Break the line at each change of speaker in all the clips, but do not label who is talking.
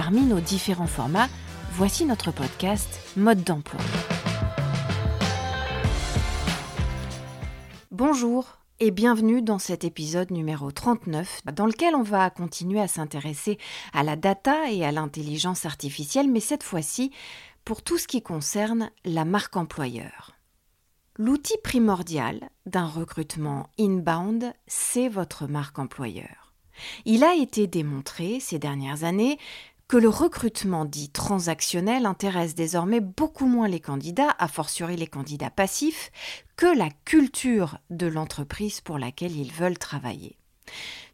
Parmi nos différents formats, voici notre podcast Mode d'emploi. Bonjour et bienvenue dans cet épisode numéro 39 dans lequel on va continuer à s'intéresser à la data et à l'intelligence artificielle, mais cette fois-ci pour tout ce qui concerne la marque employeur. L'outil primordial d'un recrutement inbound, c'est votre marque employeur. Il a été démontré ces dernières années que le recrutement dit transactionnel intéresse désormais beaucoup moins les candidats, a fortiori les candidats passifs, que la culture de l'entreprise pour laquelle ils veulent travailler.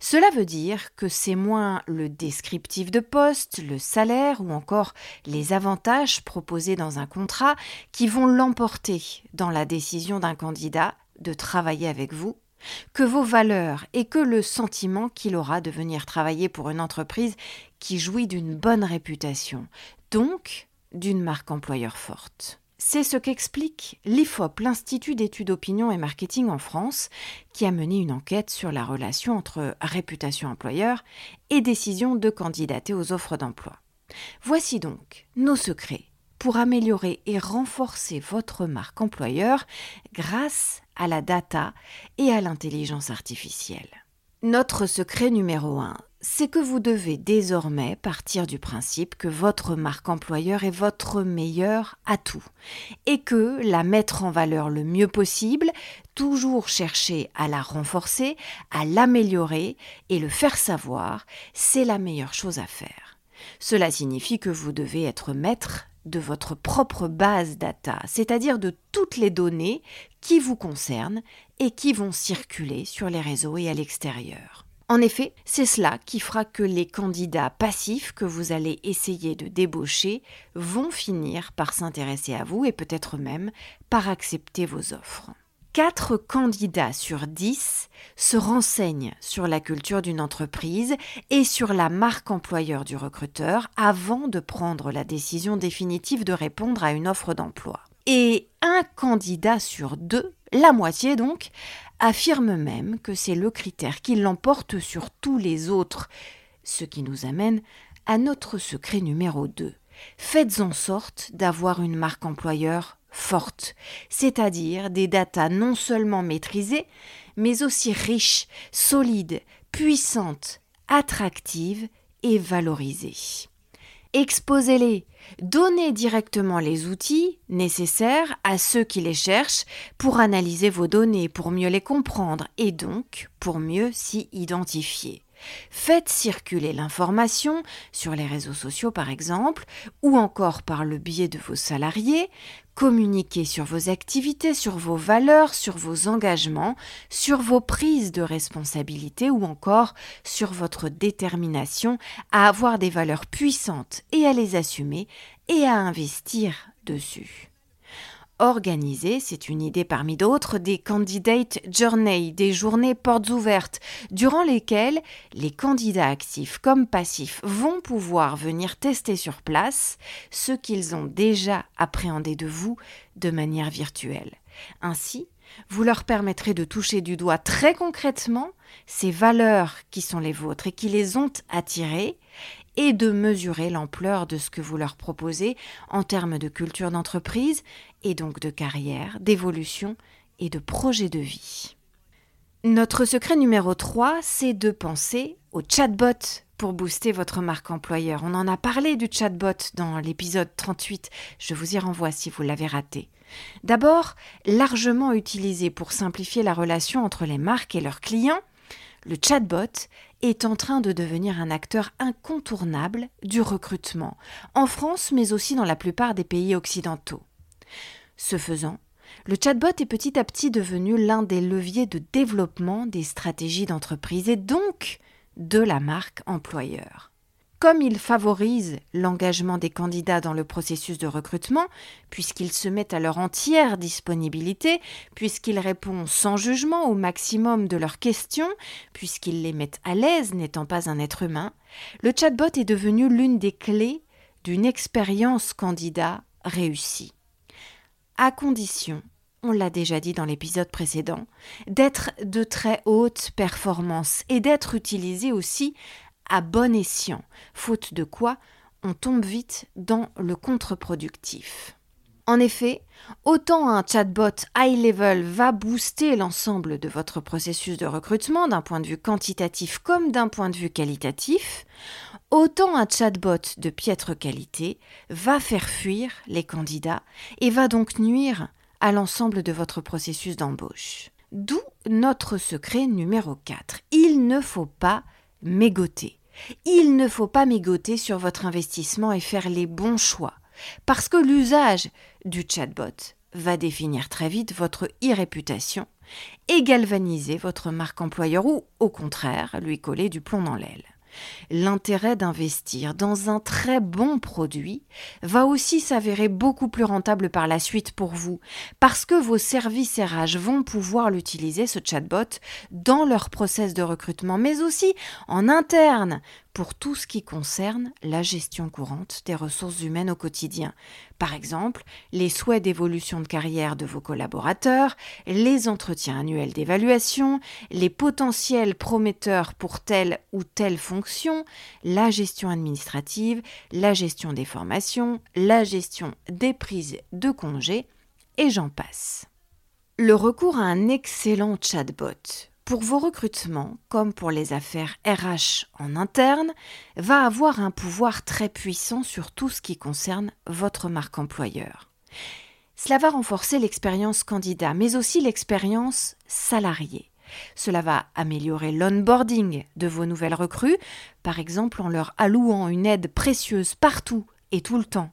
Cela veut dire que c'est moins le descriptif de poste, le salaire ou encore les avantages proposés dans un contrat qui vont l'emporter dans la décision d'un candidat de travailler avec vous que vos valeurs et que le sentiment qu'il aura de venir travailler pour une entreprise qui jouit d'une bonne réputation, donc d'une marque employeur forte. C'est ce qu'explique l'IFOP, l'Institut d'études opinion et marketing en France, qui a mené une enquête sur la relation entre réputation employeur et décision de candidater aux offres d'emploi. Voici donc nos secrets pour améliorer et renforcer votre marque employeur grâce à la data et à l'intelligence artificielle. Notre secret numéro 1, c'est que vous devez désormais partir du principe que votre marque employeur est votre meilleur atout et que la mettre en valeur le mieux possible, toujours chercher à la renforcer, à l'améliorer et le faire savoir, c'est la meilleure chose à faire. Cela signifie que vous devez être maître de votre propre base data, c'est-à-dire de toutes les données qui vous concernent et qui vont circuler sur les réseaux et à l'extérieur. En effet, c'est cela qui fera que les candidats passifs que vous allez essayer de débaucher vont finir par s'intéresser à vous et peut-être même par accepter vos offres. 4 candidats sur 10 se renseignent sur la culture d'une entreprise et sur la marque employeur du recruteur avant de prendre la décision définitive de répondre à une offre d'emploi. Et un candidat sur deux, la moitié donc, affirme même que c'est le critère qui l'emporte sur tous les autres, ce qui nous amène à notre secret numéro 2. Faites en sorte d'avoir une marque employeur forte, c'est-à-dire des datas non seulement maîtrisées, mais aussi riches, solides, puissantes, attractives et valorisées. Exposez-les, donnez directement les outils nécessaires à ceux qui les cherchent pour analyser vos données, pour mieux les comprendre et donc pour mieux s'y identifier. Faites circuler l'information sur les réseaux sociaux par exemple, ou encore par le biais de vos salariés, communiquez sur vos activités, sur vos valeurs, sur vos engagements, sur vos prises de responsabilité ou encore sur votre détermination à avoir des valeurs puissantes et à les assumer et à investir dessus organiser, c'est une idée parmi d'autres, des candidate journey, des journées portes ouvertes, durant lesquelles les candidats actifs comme passifs vont pouvoir venir tester sur place ce qu'ils ont déjà appréhendé de vous de manière virtuelle. Ainsi, vous leur permettrez de toucher du doigt très concrètement ces valeurs qui sont les vôtres et qui les ont attirées et de mesurer l'ampleur de ce que vous leur proposez en termes de culture d'entreprise et donc de carrière, d'évolution et de projet de vie. Notre secret numéro 3, c'est de penser au chatbot pour booster votre marque employeur. On en a parlé du chatbot dans l'épisode 38, je vous y renvoie si vous l'avez raté. D'abord, largement utilisé pour simplifier la relation entre les marques et leurs clients, le chatbot est en train de devenir un acteur incontournable du recrutement, en France mais aussi dans la plupart des pays occidentaux. Ce faisant, le chatbot est petit à petit devenu l'un des leviers de développement des stratégies d'entreprise et donc de la marque employeur. comme il favorise l'engagement des candidats dans le processus de recrutement, puisqu'il se met à leur entière disponibilité, puisqu'il répond sans jugement au maximum de leurs questions, puisqu'il les met à l'aise n'étant pas un être humain, le chatbot est devenu l'une des clés d'une expérience candidat réussie. À condition on l'a déjà dit dans l'épisode précédent, d'être de très haute performance et d'être utilisé aussi à bon escient, faute de quoi on tombe vite dans le contre-productif. En effet, autant un chatbot high level va booster l'ensemble de votre processus de recrutement d'un point de vue quantitatif comme d'un point de vue qualitatif, autant un chatbot de piètre qualité va faire fuir les candidats et va donc nuire à l'ensemble de votre processus d'embauche. D'où notre secret numéro 4. Il ne faut pas mégoter. Il ne faut pas mégoter sur votre investissement et faire les bons choix, parce que l'usage du chatbot va définir très vite votre e-réputation et galvaniser votre marque employeur ou, au contraire, lui coller du plomb dans l'aile. L'intérêt d'investir dans un très bon produit va aussi s'avérer beaucoup plus rentable par la suite pour vous, parce que vos services RH vont pouvoir l'utiliser, ce chatbot, dans leur process de recrutement, mais aussi en interne, pour tout ce qui concerne la gestion courante des ressources humaines au quotidien. Par exemple, les souhaits d'évolution de carrière de vos collaborateurs, les entretiens annuels d'évaluation, les potentiels prometteurs pour telle ou telle fonction, la gestion administrative, la gestion des formations, la gestion des prises de congés, et j'en passe. Le recours à un excellent chatbot pour vos recrutements, comme pour les affaires RH en interne, va avoir un pouvoir très puissant sur tout ce qui concerne votre marque employeur. Cela va renforcer l'expérience candidat, mais aussi l'expérience salariée. Cela va améliorer l'onboarding de vos nouvelles recrues, par exemple en leur allouant une aide précieuse partout et tout le temps.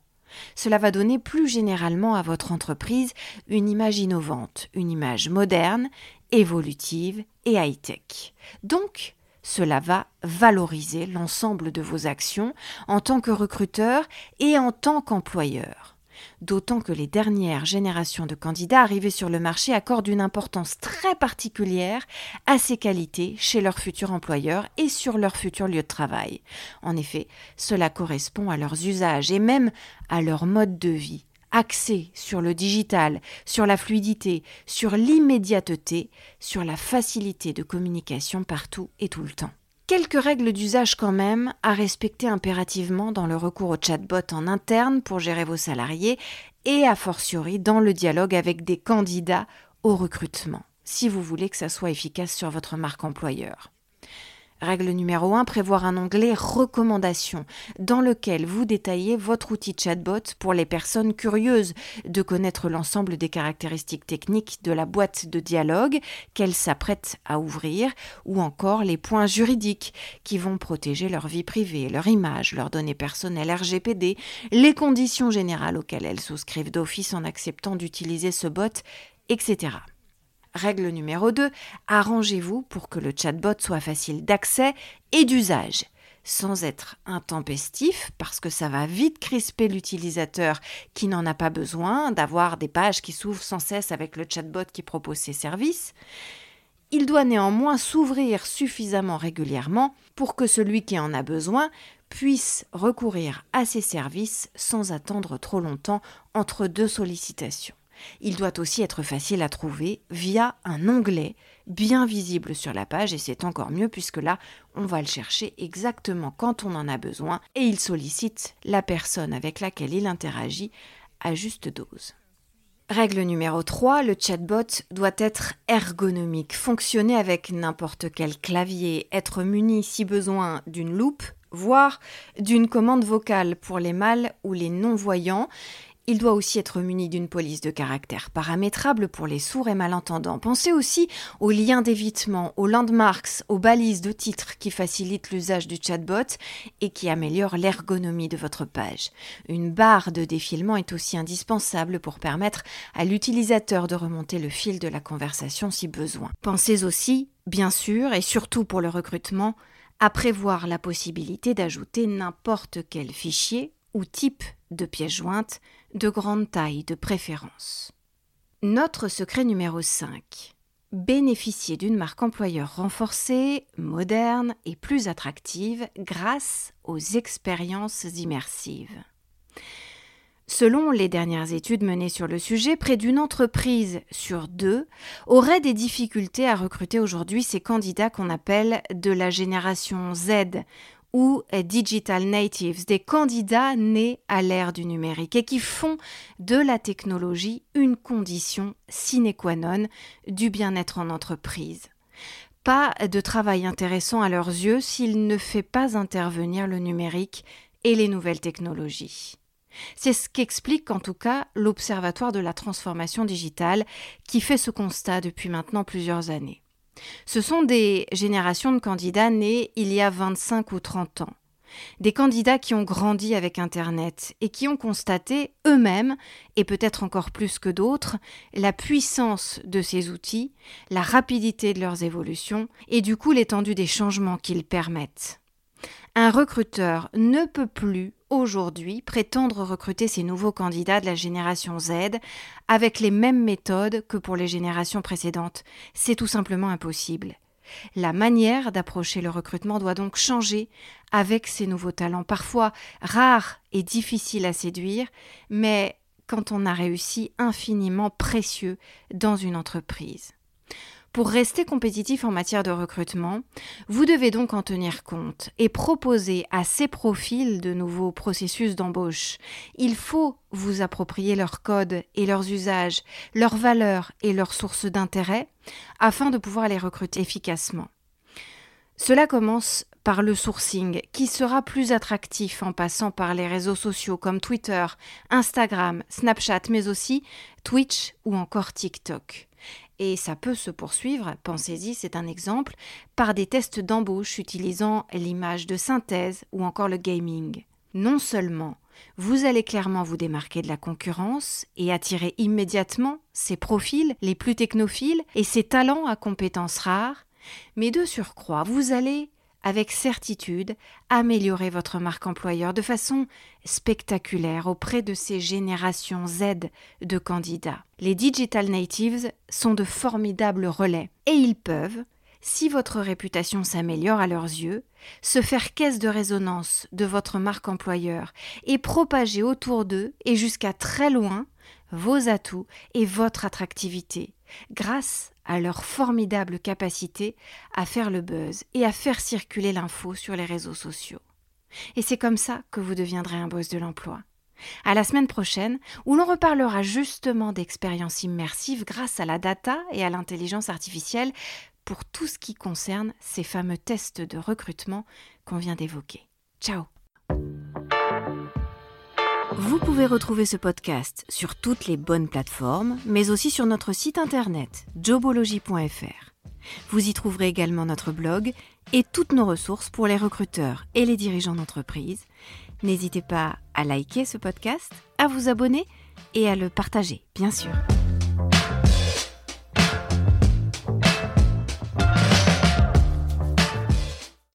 Cela va donner plus généralement à votre entreprise une image innovante, une image moderne évolutive et high-tech. Donc, cela va valoriser l'ensemble de vos actions en tant que recruteur et en tant qu'employeur. D'autant que les dernières générations de candidats arrivés sur le marché accordent une importance très particulière à ces qualités chez leur futur employeur et sur leur futur lieu de travail. En effet, cela correspond à leurs usages et même à leur mode de vie axé sur le digital, sur la fluidité, sur l'immédiateté, sur la facilité de communication partout et tout le temps. Quelques règles d'usage quand même à respecter impérativement dans le recours au chatbot en interne pour gérer vos salariés et a fortiori dans le dialogue avec des candidats au recrutement, si vous voulez que ça soit efficace sur votre marque employeur. Règle numéro 1, prévoir un onglet Recommandations dans lequel vous détaillez votre outil chatbot pour les personnes curieuses de connaître l'ensemble des caractéristiques techniques de la boîte de dialogue qu'elle s'apprête à ouvrir ou encore les points juridiques qui vont protéger leur vie privée, leur image, leurs données personnelles RGPD, les conditions générales auxquelles elles souscrivent d'office en acceptant d'utiliser ce bot, etc. Règle numéro 2, arrangez-vous pour que le chatbot soit facile d'accès et d'usage sans être intempestif, parce que ça va vite crisper l'utilisateur qui n'en a pas besoin d'avoir des pages qui s'ouvrent sans cesse avec le chatbot qui propose ses services. Il doit néanmoins s'ouvrir suffisamment régulièrement pour que celui qui en a besoin puisse recourir à ses services sans attendre trop longtemps entre deux sollicitations. Il doit aussi être facile à trouver via un onglet bien visible sur la page et c'est encore mieux puisque là, on va le chercher exactement quand on en a besoin et il sollicite la personne avec laquelle il interagit à juste dose. Règle numéro 3, le chatbot doit être ergonomique, fonctionner avec n'importe quel clavier, être muni si besoin d'une loupe, voire d'une commande vocale pour les mâles ou les non-voyants, il doit aussi être muni d'une police de caractère paramétrable pour les sourds et malentendants. Pensez aussi aux liens d'évitement, aux landmarks, aux balises de titres qui facilitent l'usage du chatbot et qui améliorent l'ergonomie de votre page. Une barre de défilement est aussi indispensable pour permettre à l'utilisateur de remonter le fil de la conversation si besoin. Pensez aussi, bien sûr, et surtout pour le recrutement, à prévoir la possibilité d'ajouter n'importe quel fichier ou type de pièce jointe de grande taille de préférence. Notre secret numéro 5. Bénéficier d'une marque employeur renforcée, moderne et plus attractive grâce aux expériences immersives. Selon les dernières études menées sur le sujet, près d'une entreprise sur deux aurait des difficultés à recruter aujourd'hui ces candidats qu'on appelle de la génération Z ou digital natives, des candidats nés à l'ère du numérique et qui font de la technologie une condition sine qua non du bien-être en entreprise. Pas de travail intéressant à leurs yeux s'il ne fait pas intervenir le numérique et les nouvelles technologies. C'est ce qu'explique en tout cas l'Observatoire de la transformation digitale qui fait ce constat depuis maintenant plusieurs années. Ce sont des générations de candidats nés il y a 25 ou 30 ans. Des candidats qui ont grandi avec Internet et qui ont constaté eux-mêmes, et peut-être encore plus que d'autres, la puissance de ces outils, la rapidité de leurs évolutions et du coup l'étendue des changements qu'ils permettent. Un recruteur ne peut plus aujourd'hui prétendre recruter ces nouveaux candidats de la génération Z avec les mêmes méthodes que pour les générations précédentes. C'est tout simplement impossible. La manière d'approcher le recrutement doit donc changer avec ces nouveaux talents, parfois rares et difficiles à séduire, mais quand on a réussi infiniment précieux dans une entreprise. Pour rester compétitif en matière de recrutement, vous devez donc en tenir compte et proposer à ces profils de nouveaux processus d'embauche. Il faut vous approprier leurs codes et leurs usages, leurs valeurs et leurs sources d'intérêt afin de pouvoir les recruter efficacement. Cela commence par le sourcing, qui sera plus attractif en passant par les réseaux sociaux comme Twitter, Instagram, Snapchat, mais aussi Twitch ou encore TikTok. Et ça peut se poursuivre, pensez-y, c'est un exemple, par des tests d'embauche utilisant l'image de synthèse ou encore le gaming. Non seulement vous allez clairement vous démarquer de la concurrence et attirer immédiatement ces profils les plus technophiles et ces talents à compétences rares, mais de surcroît, vous allez avec certitude, améliorer votre marque employeur de façon spectaculaire auprès de ces générations Z de candidats. Les digital natives sont de formidables relais et ils peuvent, si votre réputation s'améliore à leurs yeux, se faire caisse de résonance de votre marque employeur et propager autour d'eux et jusqu'à très loin vos atouts et votre attractivité grâce à leur formidable capacité à faire le buzz et à faire circuler l'info sur les réseaux sociaux. Et c'est comme ça que vous deviendrez un boss de l'emploi. À la semaine prochaine, où l'on reparlera justement d'expériences immersives grâce à la data et à l'intelligence artificielle pour tout ce qui concerne ces fameux tests de recrutement qu'on vient d'évoquer. Ciao vous pouvez retrouver ce podcast sur toutes les bonnes plateformes, mais aussi sur notre site internet jobology.fr. Vous y trouverez également notre blog et toutes nos ressources pour les recruteurs et les dirigeants d'entreprise. N'hésitez pas à liker ce podcast, à vous abonner et à le partager, bien sûr.